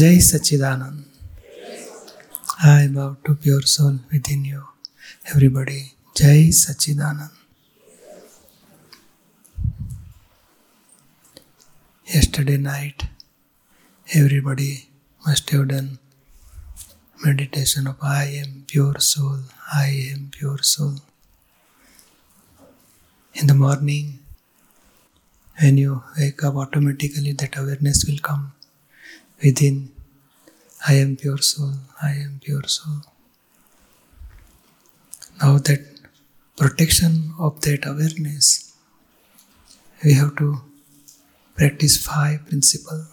Jai Sachidanand. I bow to pure soul within you. Everybody, Jai Sachidanand. Yesterday night, everybody must have done meditation of I am pure soul, I am pure soul. In the morning, when you wake up, automatically that awareness will come within. I am pure soul, I am pure soul. Now, that protection of that awareness, we have to practice five principles.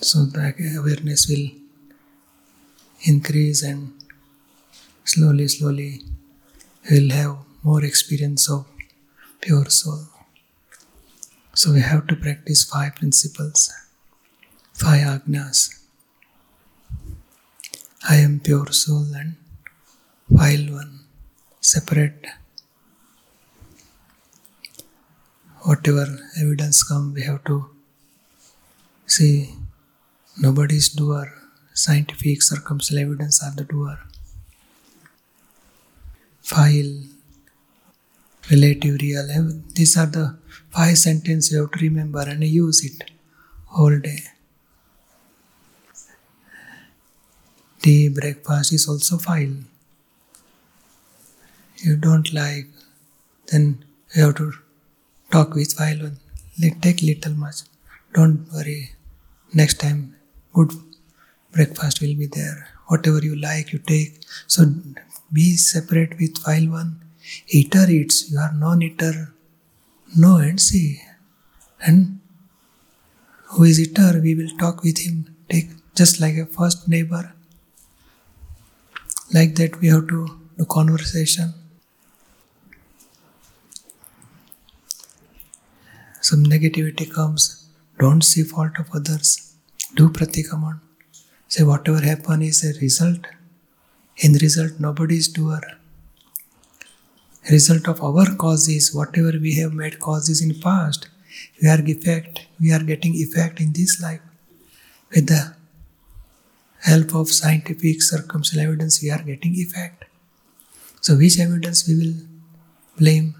So that awareness will increase and slowly, slowly we'll have more experience of pure soul. So we have to practice five principles, five agnas. I am pure soul and file one, separate. Whatever evidence come, we have to see nobody's doer. Scientific circumstantial evidence are the doer. File, relative, real. These are the five sentences you have to remember and use it whole day. Tea, breakfast is also file. You don't like, then you have to talk with file. One. Take little much. Don't worry. Next time, good breakfast will be there. Whatever you like, you take. So be separate with file one. Eater eats. You are non-eater. No and see. And who is eater? We will talk with him. Take just like a first neighbor. Like that, we have to do conversation. Some negativity comes. Don't see fault of others. Do pratikraman. Say whatever happen is a result. In result, nobody is doer. Result of our causes, whatever we have made causes in past, we are effect. We are getting effect in this life. With the help of scientific circumstantial evidence, we are getting effect. So, which evidence we will blame?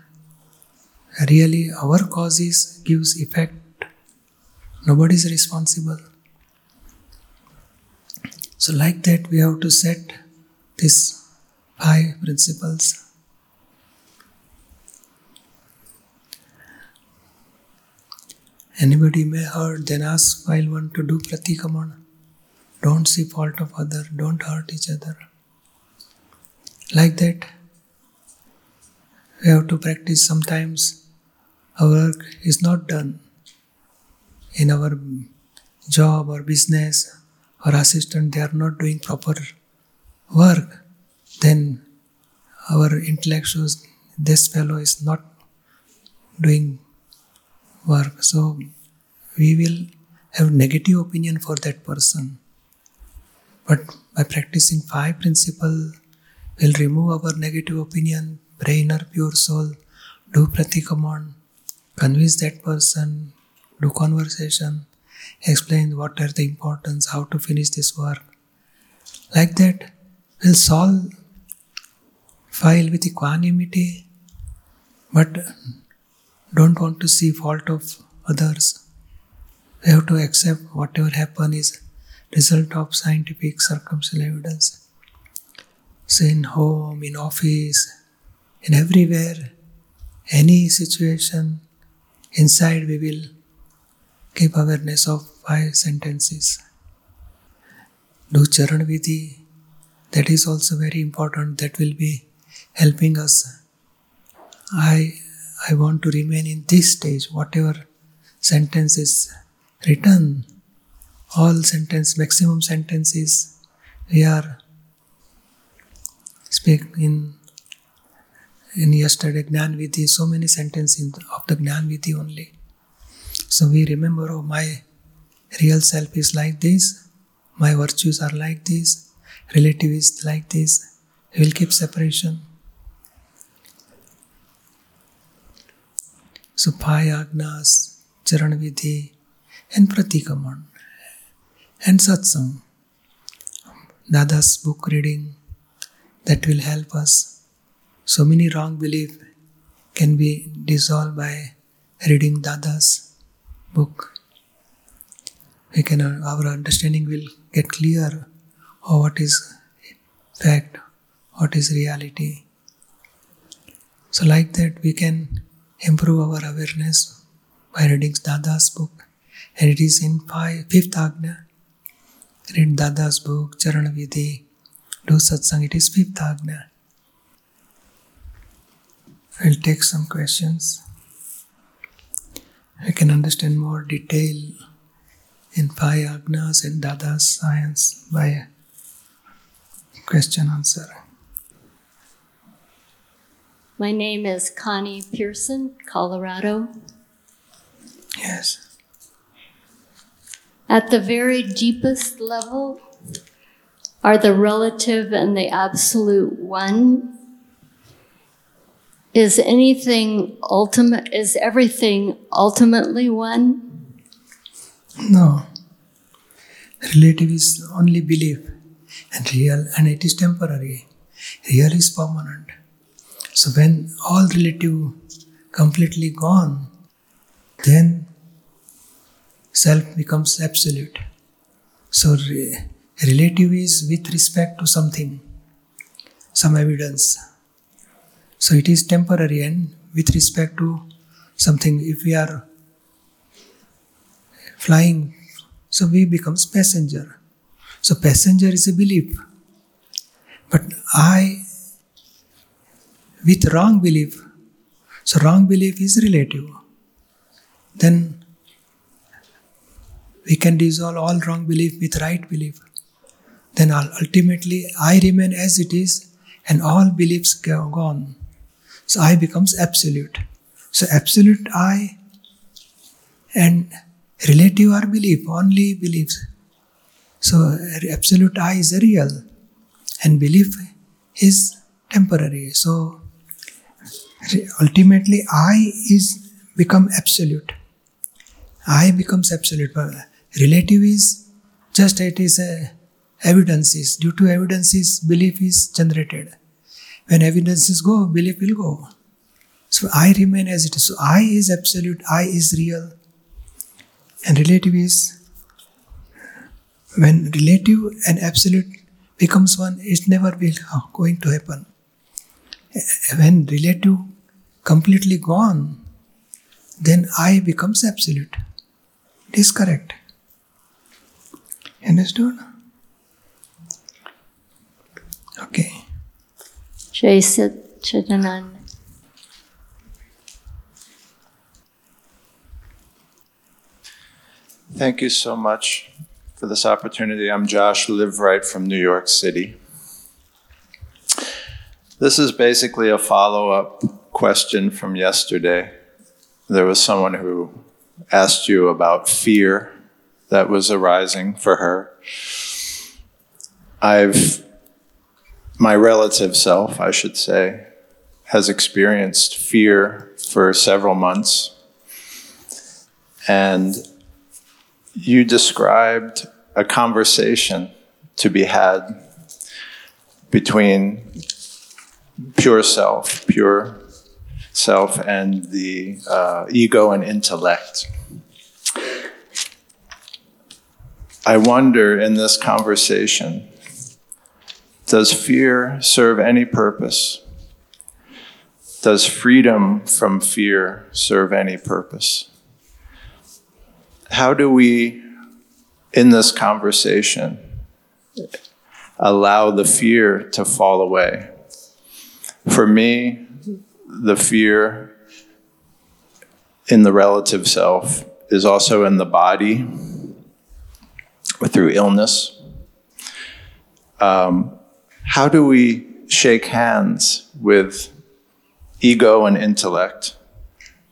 Really, our causes gives effect. Nobody is responsible. So, like that, we have to set these five principles. Anybody may hurt, then ask file one to do pratikamana. Don't see fault of other, don't hurt each other. Like that, we have to practice sometimes. Our work is not done in our job or business or assistant. They are not doing proper work. Then our intellect shows this fellow is not doing work. So we will have negative opinion for that person but by practicing five principles we'll remove our negative opinion pray our pure soul do pratikraman convince that person do conversation explain what are the importance how to finish this work. Like that we'll solve file with equanimity but don't want to see fault of others. We have to accept whatever happen is result of scientific circumstantial evidence. So in home in office in everywhere. Any situation inside we will keep awareness of five sentences. Do charan vidhi. That is also very important. That will be helping us. I i want to remain in this stage. Whatever sentence is written all sentence maximum sentences we are speak in in yesterday Gnan Vidhi, so many sentences of the Gnan Vidhi only. So we remember, oh, my real self is like this, my virtues are like this, relative is like this. We will keep separation. So five agnas, charan vidhi, and pratikraman. And satsang. Dada's book reading that will help us. So many wrong beliefs can be dissolved by reading Dada's book. We can uh, our understanding will get clear of what is fact, what is reality. So like that we can improve our awareness by reading Dada's book. And it is in five, fifth Agna. Read Dada's book, Charana Vidhi, do satsang, it is fifth Agna. I'll take some questions. I can understand more detail in five agnas and Dada's science by question answer. My name is Connie Pearson, Colorado. Yes. At the very deepest level, are the relative and the absolute one? Is anything ultimate, is everything ultimately one? No. Relative is only belief, and real, and it is temporary. Real is permanent. So when all relative completely gone, then self becomes absolute. So re- relative is with respect to something, some evidence. So it is temporary and with respect to something. If we are flying, so we becomes passenger. So passenger is a belief. But I with wrong belief. So, wrong belief is relative. Then we can dissolve all wrong belief with right belief. Then ultimately, I remain as it is, and all beliefs go gone. So, I becomes absolute. So, absolute I and relative are belief, only beliefs. So, absolute I is real, and belief is temporary. So, ultimately I is become absolute. I becomes absolute. Relative is just it is a evidences. Due to evidences, belief is generated. When evidences go, belief will go. So I remain as it is. So I is absolute, I is real. And relative is when relative and absolute becomes one, it never will uh, going to happen. When relative completely gone, then I becomes absolute. It is correct. Understood? Okay. Jai Sit Chidanand. Thank you so much for this opportunity. I'm Josh Livright from New York City. This is basically a follow up question from yesterday. There was someone who asked you about fear that was arising for her. I've, my relative self, I should say, has experienced fear for several months. And you described a conversation to be had between pure self, pure self and the uh, ego and intellect. I wonder in this conversation does fear serve any purpose? Does freedom from fear serve any purpose? How do we, in this conversation, allow the fear to fall away? For me, the fear in the relative self is also in the body or through illness. Um, how do we shake hands with ego and intellect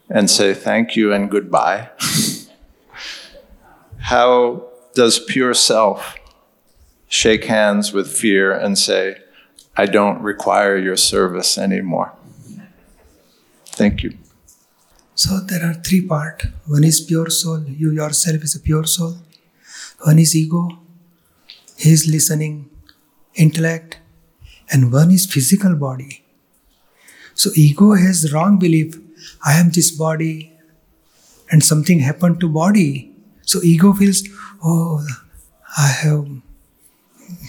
and say thank you and goodbye? how does pure self shake hands with fear and say, I don't require your service anymore? Thank you. So there are three part. One is pure soul. You yourself is a pure soul. One is ego, he is listening, intellect, and one is physical body. So ego has wrong belief. I am this body, and something happened to body. So ego feels, oh, I have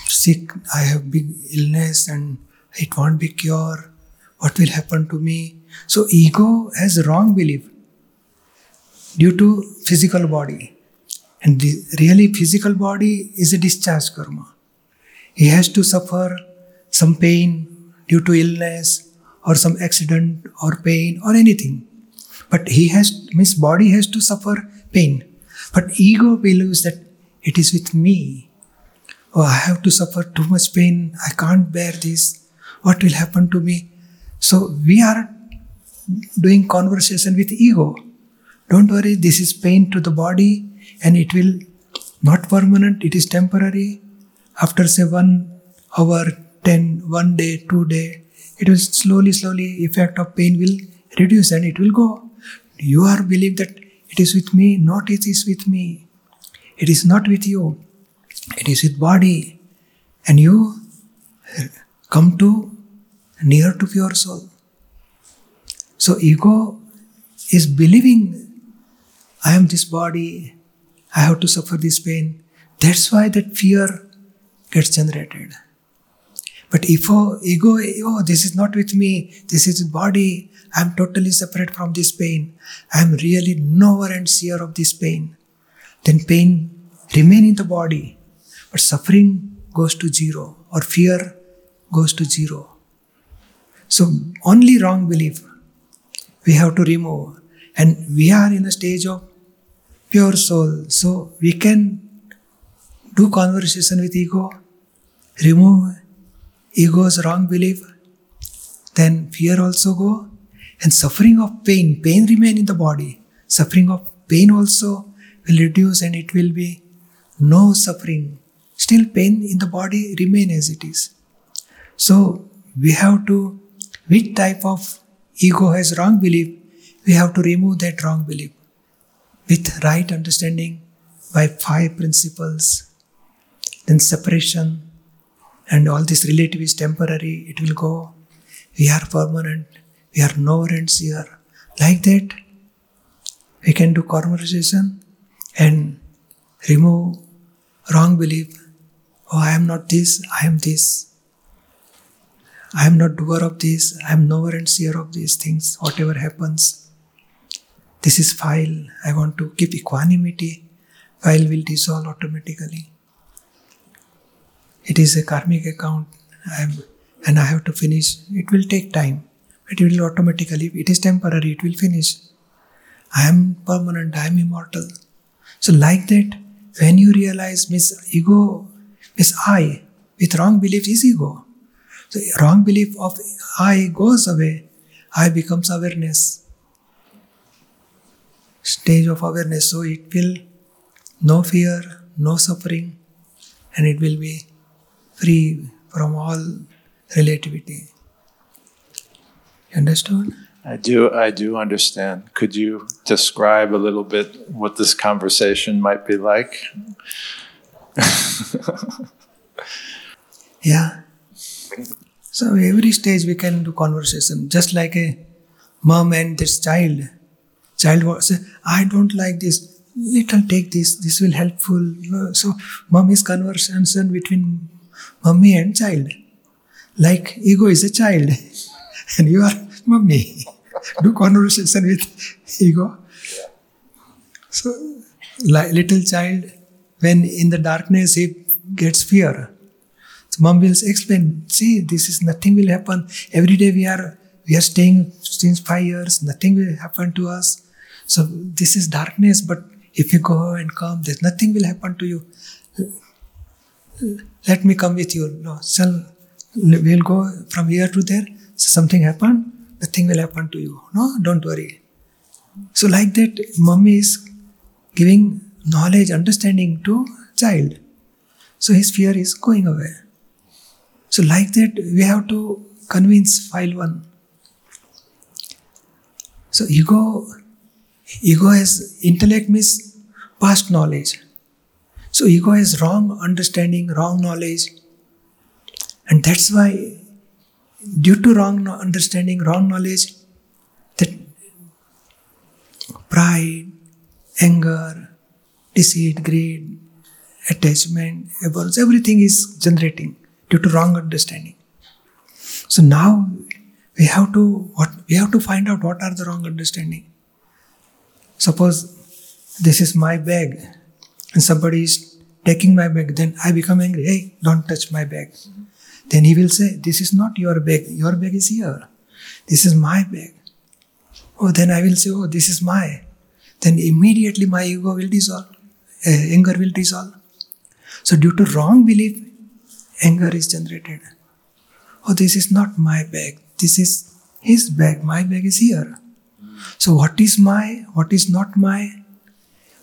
sick, I have big illness, and it won't be cure. What will happen to me? So ego has wrong belief due to physical body. And the really physical body is a discharge karma. He has to suffer some pain due to illness or some accident or pain or anything. But he has his body has to suffer pain. But ego believes that it is with me. Oh, I have to suffer too much pain. I can't bear this. What will happen to me? So we are doing conversation with ego. Don't worry, this is pain to the body and it will not permanent, it is temporary. After say one hour, ten, one day, two day, it will slowly, slowly effect of pain will reduce and it will go. You are believe that it is with me, not it is with me. It is not with you. It is with body. And you come to near to pure soul. So ego is believing I am this body, I have to suffer this pain. That's why that fear gets generated. But if oh, ego, oh, this is not with me, this is body, I am totally separate from this pain, I am really knower and seer of this pain, then pain remain in the body, but suffering goes to zero or fear goes to zero. So only wrong belief we have to remove. And we are in a stage of pure soul. So we can do conversation with ego, remove ego's wrong belief, then fear also go, and suffering of pain, pain remain in the body. Suffering of pain also will reduce and it will be no suffering. Still pain in the body remain as it is. So we have to, which type of ego has wrong belief, we have to remove that wrong belief with right understanding by five principles. Then separation and all this relative is temporary, it will go. We are permanent, we are knower and seer. Like that, we can do conversation and remove wrong belief. Oh, I am not this, I am this. I am not doer of this, I am knower and seer of these things, whatever happens. This is file. I want to keep equanimity. File will dissolve automatically. It is a karmic account. I am, and I have to finish. It will take time. It will automatically, it is temporary, it will finish. I am permanent, I am immortal. So, like that, when you realize, Miss Ego, Miss I, with wrong belief is ego. So, wrong belief of I goes away, I becomes awareness stage of awareness. So it will no fear, no suffering, and it will be free from all relativity. You understood? I do, I do understand. Could you describe a little bit what this conversation might be like? Yeah. So every stage we can do conversation, just like a mom and this child. Child was I don't like this. Little take this. This will helpful. So mom is conversation between mommy and child. Like ego is a child, and you are mommy. Do conversation with ego. So, like little child, when in the darkness he gets fear, so mom will explain. See, this is nothing will happen. Every day we are we are staying since five years. Nothing will happen to us. So this is darkness, but if you go and come, there's nothing will happen to you. Let me come with you. No, so we'll go from here to there. So something happen, nothing will happen to you. No, don't worry. So like that, mommy is giving knowledge, understanding to child. So his fear is going away. So like that, we have to convince file one. So ego Ego has intellect means past knowledge. So ego has wrong understanding, wrong knowledge. And that's why, due to wrong understanding, wrong knowledge, that pride, anger, deceit, greed, attachment, abhorrence, everything is generating due to wrong understanding. So now we have to what we have to find out what are the wrong understanding. Suppose this is my bag and somebody is taking my bag, then I become angry. Hey, don't touch my bag. Then he will say, This is not your bag, your bag is here. This is my bag. Oh, then I will say, Oh, this is my. Then immediately my ego will dissolve, uh, anger will dissolve. So, due to wrong belief, anger is generated. Oh, this is not my bag, this is his bag, my bag is here. So, what is my, what is not my,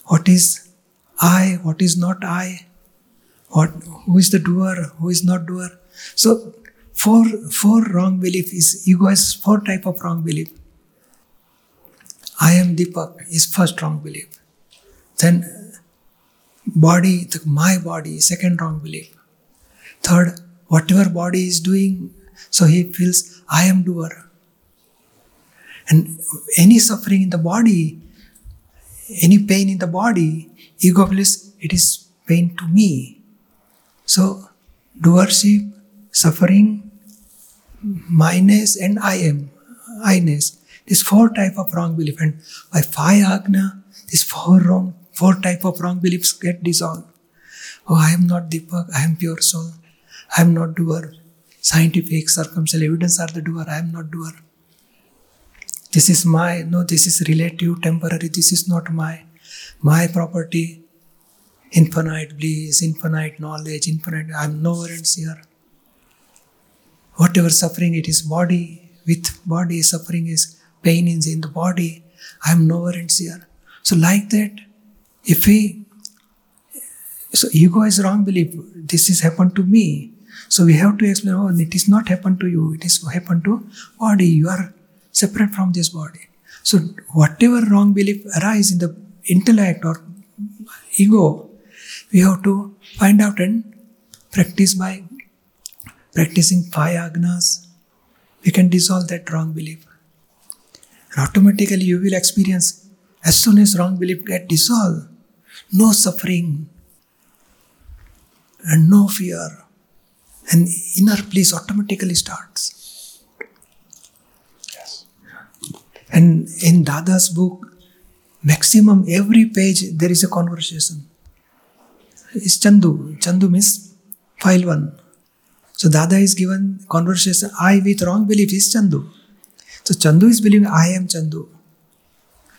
what is I, what is not I, what, who is the doer, who is not doer. So, four, four wrong belief is, ego has four type of wrong belief. I am Deepak is first wrong belief. Then body, my body, second wrong belief. Third, whatever body is doing, so he feels I am doer. And any suffering in the body, any pain in the body, ego feels it is pain to me. So doership, suffering, minus, and I am, I-ness. These four type of wrong belief, and by five agna, these four wrong, four type of wrong beliefs get dissolved. Oh, I am not Deepak, I am pure soul. I am not doer. Scientific, circumstantial evidence are the doer. I am not doer. This is my, no, this is relative, temporary. This is not my, my property. Infinite bliss, infinite knowledge, infinite. I am knower and seer. Whatever suffering it is, body with body suffering is pain is in the body. I am knower and seer. So like that, if we so ego is wrong belief. This is happened to me. So we have to explain, oh, it is not happened to you. It is happened to body. You are separate from this body. So whatever wrong belief arise in the intellect or ego, we have to find out and practice by practicing five agnas. We can dissolve that wrong belief. And automatically you will experience as soon as wrong belief get dissolved, no suffering, and no fear. And inner peace automatically starts. Yes. And in Dada's book, maximum every page there is a conversation. It's Chandu. Chandu means file one. So Dada is given conversation. I with wrong belief is Chandu. So Chandu is believing I am Chandu.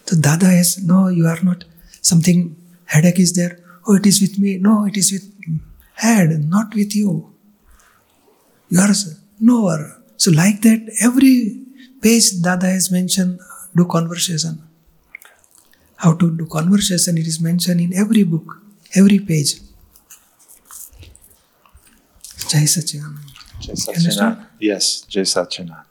So Dada is no, you are not. Something headache is there. Oh, it is with me. No, it is with head, not with you. You are knower. So like that, every page Dada has mentioned do conversation. How to do conversation, it is mentioned in every book, every page. Jai Sachidanand. Jai understand? Yes, Jai Satchidanand.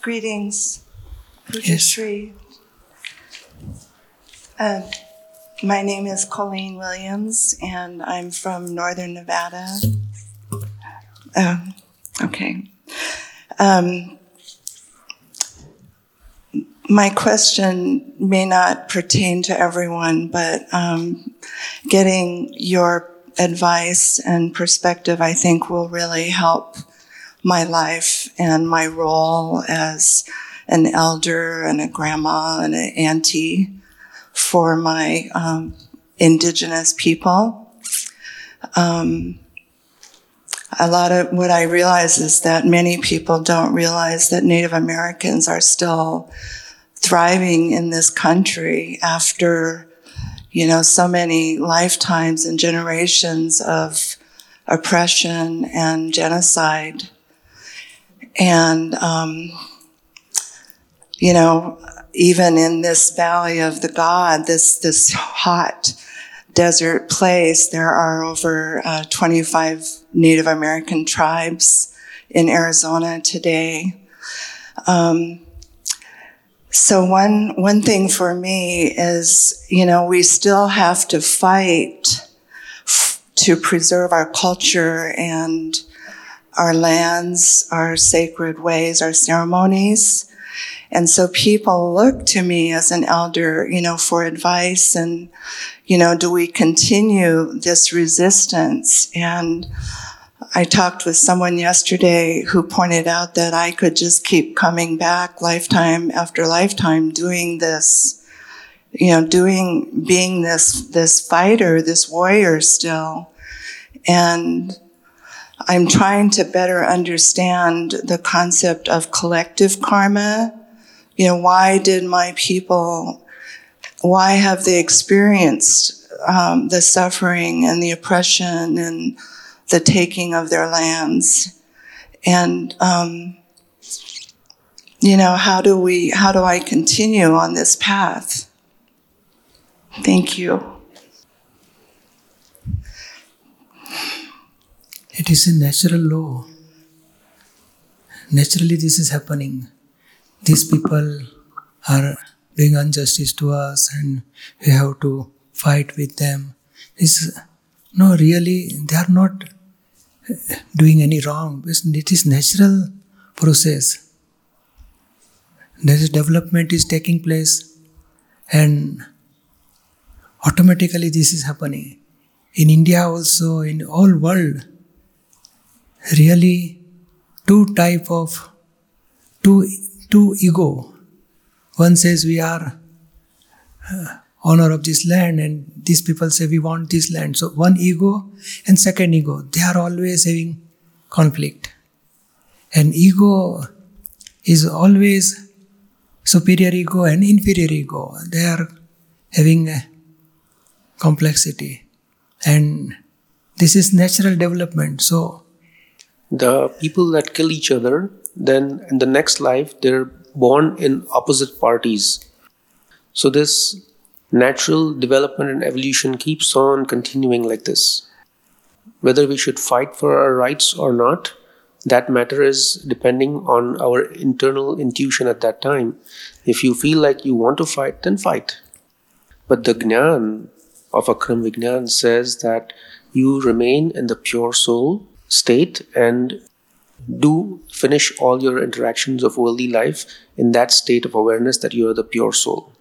Greetings, Pujya Yes. Shri. Uh, my name is Colleen Williams, and I'm from Northern Nevada. Um, okay. Um, my question may not pertain to everyone, but um, getting your advice and perspective, I think, will really help my life and my role as an elder and a grandma and an auntie for my um, indigenous people. Um, a lot of what I realize is that many people don't realize that Native Americans are still thriving in this country after, you know, so many lifetimes and generations of oppression and genocide. And, um, you know, even in this valley of the God, this, this hot desert place, there are over uh, 25 Native American tribes in Arizona today. Um, So one one thing for me is, you know, we still have to fight f- to preserve our culture and our lands, our sacred ways, our ceremonies. And so people look to me as an elder, you know, for advice and, you know, do we continue this resistance? And I talked with someone yesterday who pointed out that I could just keep coming back lifetime after lifetime doing this, you know, doing, being this, this fighter, this warrior still. And I'm trying to better understand the concept of collective karma. You know, why did my people, why have they experienced um, the suffering and the oppression and the taking of their lands? And, um, you know, how do we, how do I continue on this path? Thank you. It is a natural law. Naturally, this is happening. These people are doing injustice to us, and we have to fight with them. This, no, really, they are not doing any wrong. It is natural process. There is development is taking place, and automatically this is happening. In India also, in all world, really two type of two two ego. One says we are uh, honor of this land and these people say we want this land. So one ego and second ego they are always having conflict. And ego is always superior ego and inferior ego. They are having complexity. And this is natural development. So the people that kill each other, then in the next life, they're born in opposite parties. So, this natural development and evolution keeps on continuing like this. Whether we should fight for our rights or not, that matter is depending on our internal intuition at that time. If you feel like you want to fight, then fight. But the Gnan of Akram Vignan says that you remain in the pure soul state and do finish all your interactions of worldly life in that state of awareness that you are the pure soul.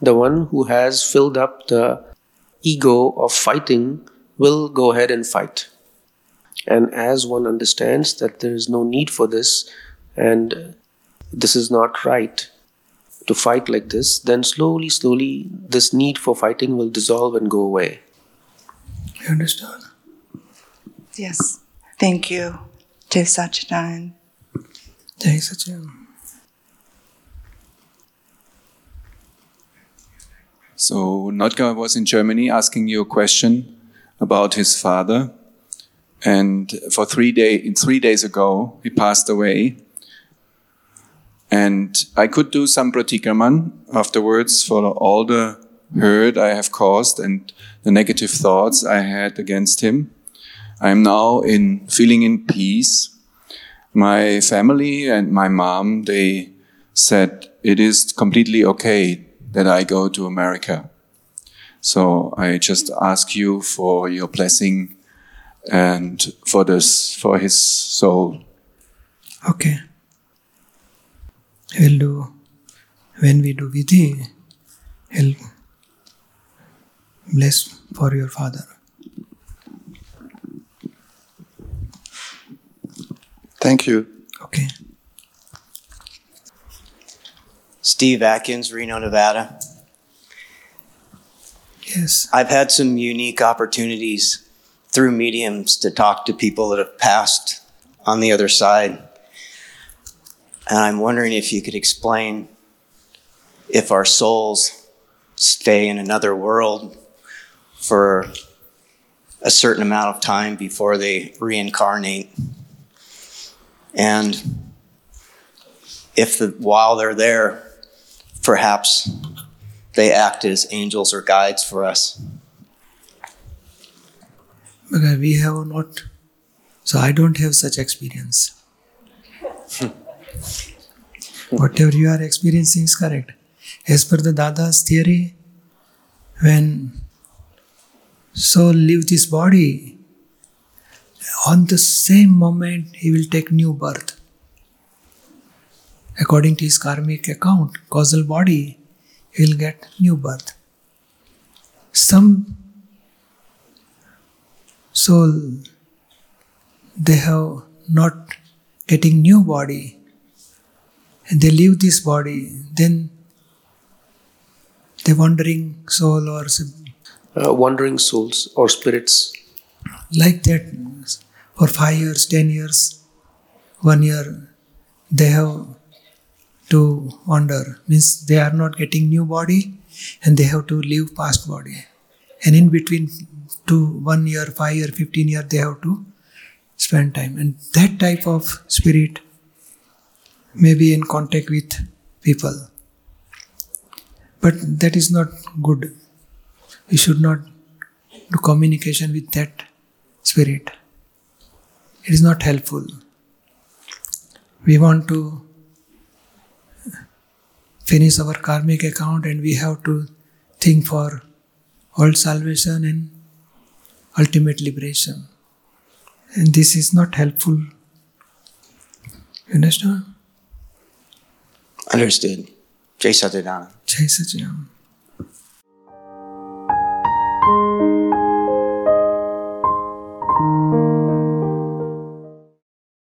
The one who has filled up the ego of fighting will go ahead and fight. And as one understands that there is no need for this and this is not right to fight like this, then slowly, slowly, this need for fighting will dissolve and go away. You understand? Yes. Thank you, Jai Sachidan. Jai Sachidan. So Notker was in Germany asking you a question about his father, and for three day, three days ago, he passed away. And I could do some pratikraman afterwards for all the hurt I have caused and the negative thoughts I had against him. I'm now in feeling in peace. My family and my mom, they said it is completely okay that I go to America. So I just ask you for your blessing and for this, for his soul. Okay. We'll do, when we do vidhi, he'll bless for your father. Thank you. Okay. Steve Atkins, Reno, Nevada. Yes. I've had some unique opportunities through mediums to talk to people that have passed on the other side. And I'm wondering if you could explain if our souls stay in another world for a certain amount of time before they reincarnate. And if the, while they're there, perhaps they act as angels or guides for us. Because we have not, so I don't have such experience. Whatever you are experiencing is correct. As per the Dada's theory, when soul leaves this body, on the same moment he will take new birth. According to his karmic account, causal body, he will get new birth. Some soul they have not getting new body and they leave this body then the wandering soul or Uh, wandering souls or spirits. Like that for five years ten years one year they have to wander. Means they are not getting new body and they have to leave past body. And in between two one year five year 15 year they have to spend time. And that type of spirit may be in contact with people. But that is not good. We should not do communication with that spirit it is not helpful we want to finish our karmic account and we have to think for world salvation and ultimate liberation and this is not helpful you understand Understood. Jay Satadana. jai Sachidananda.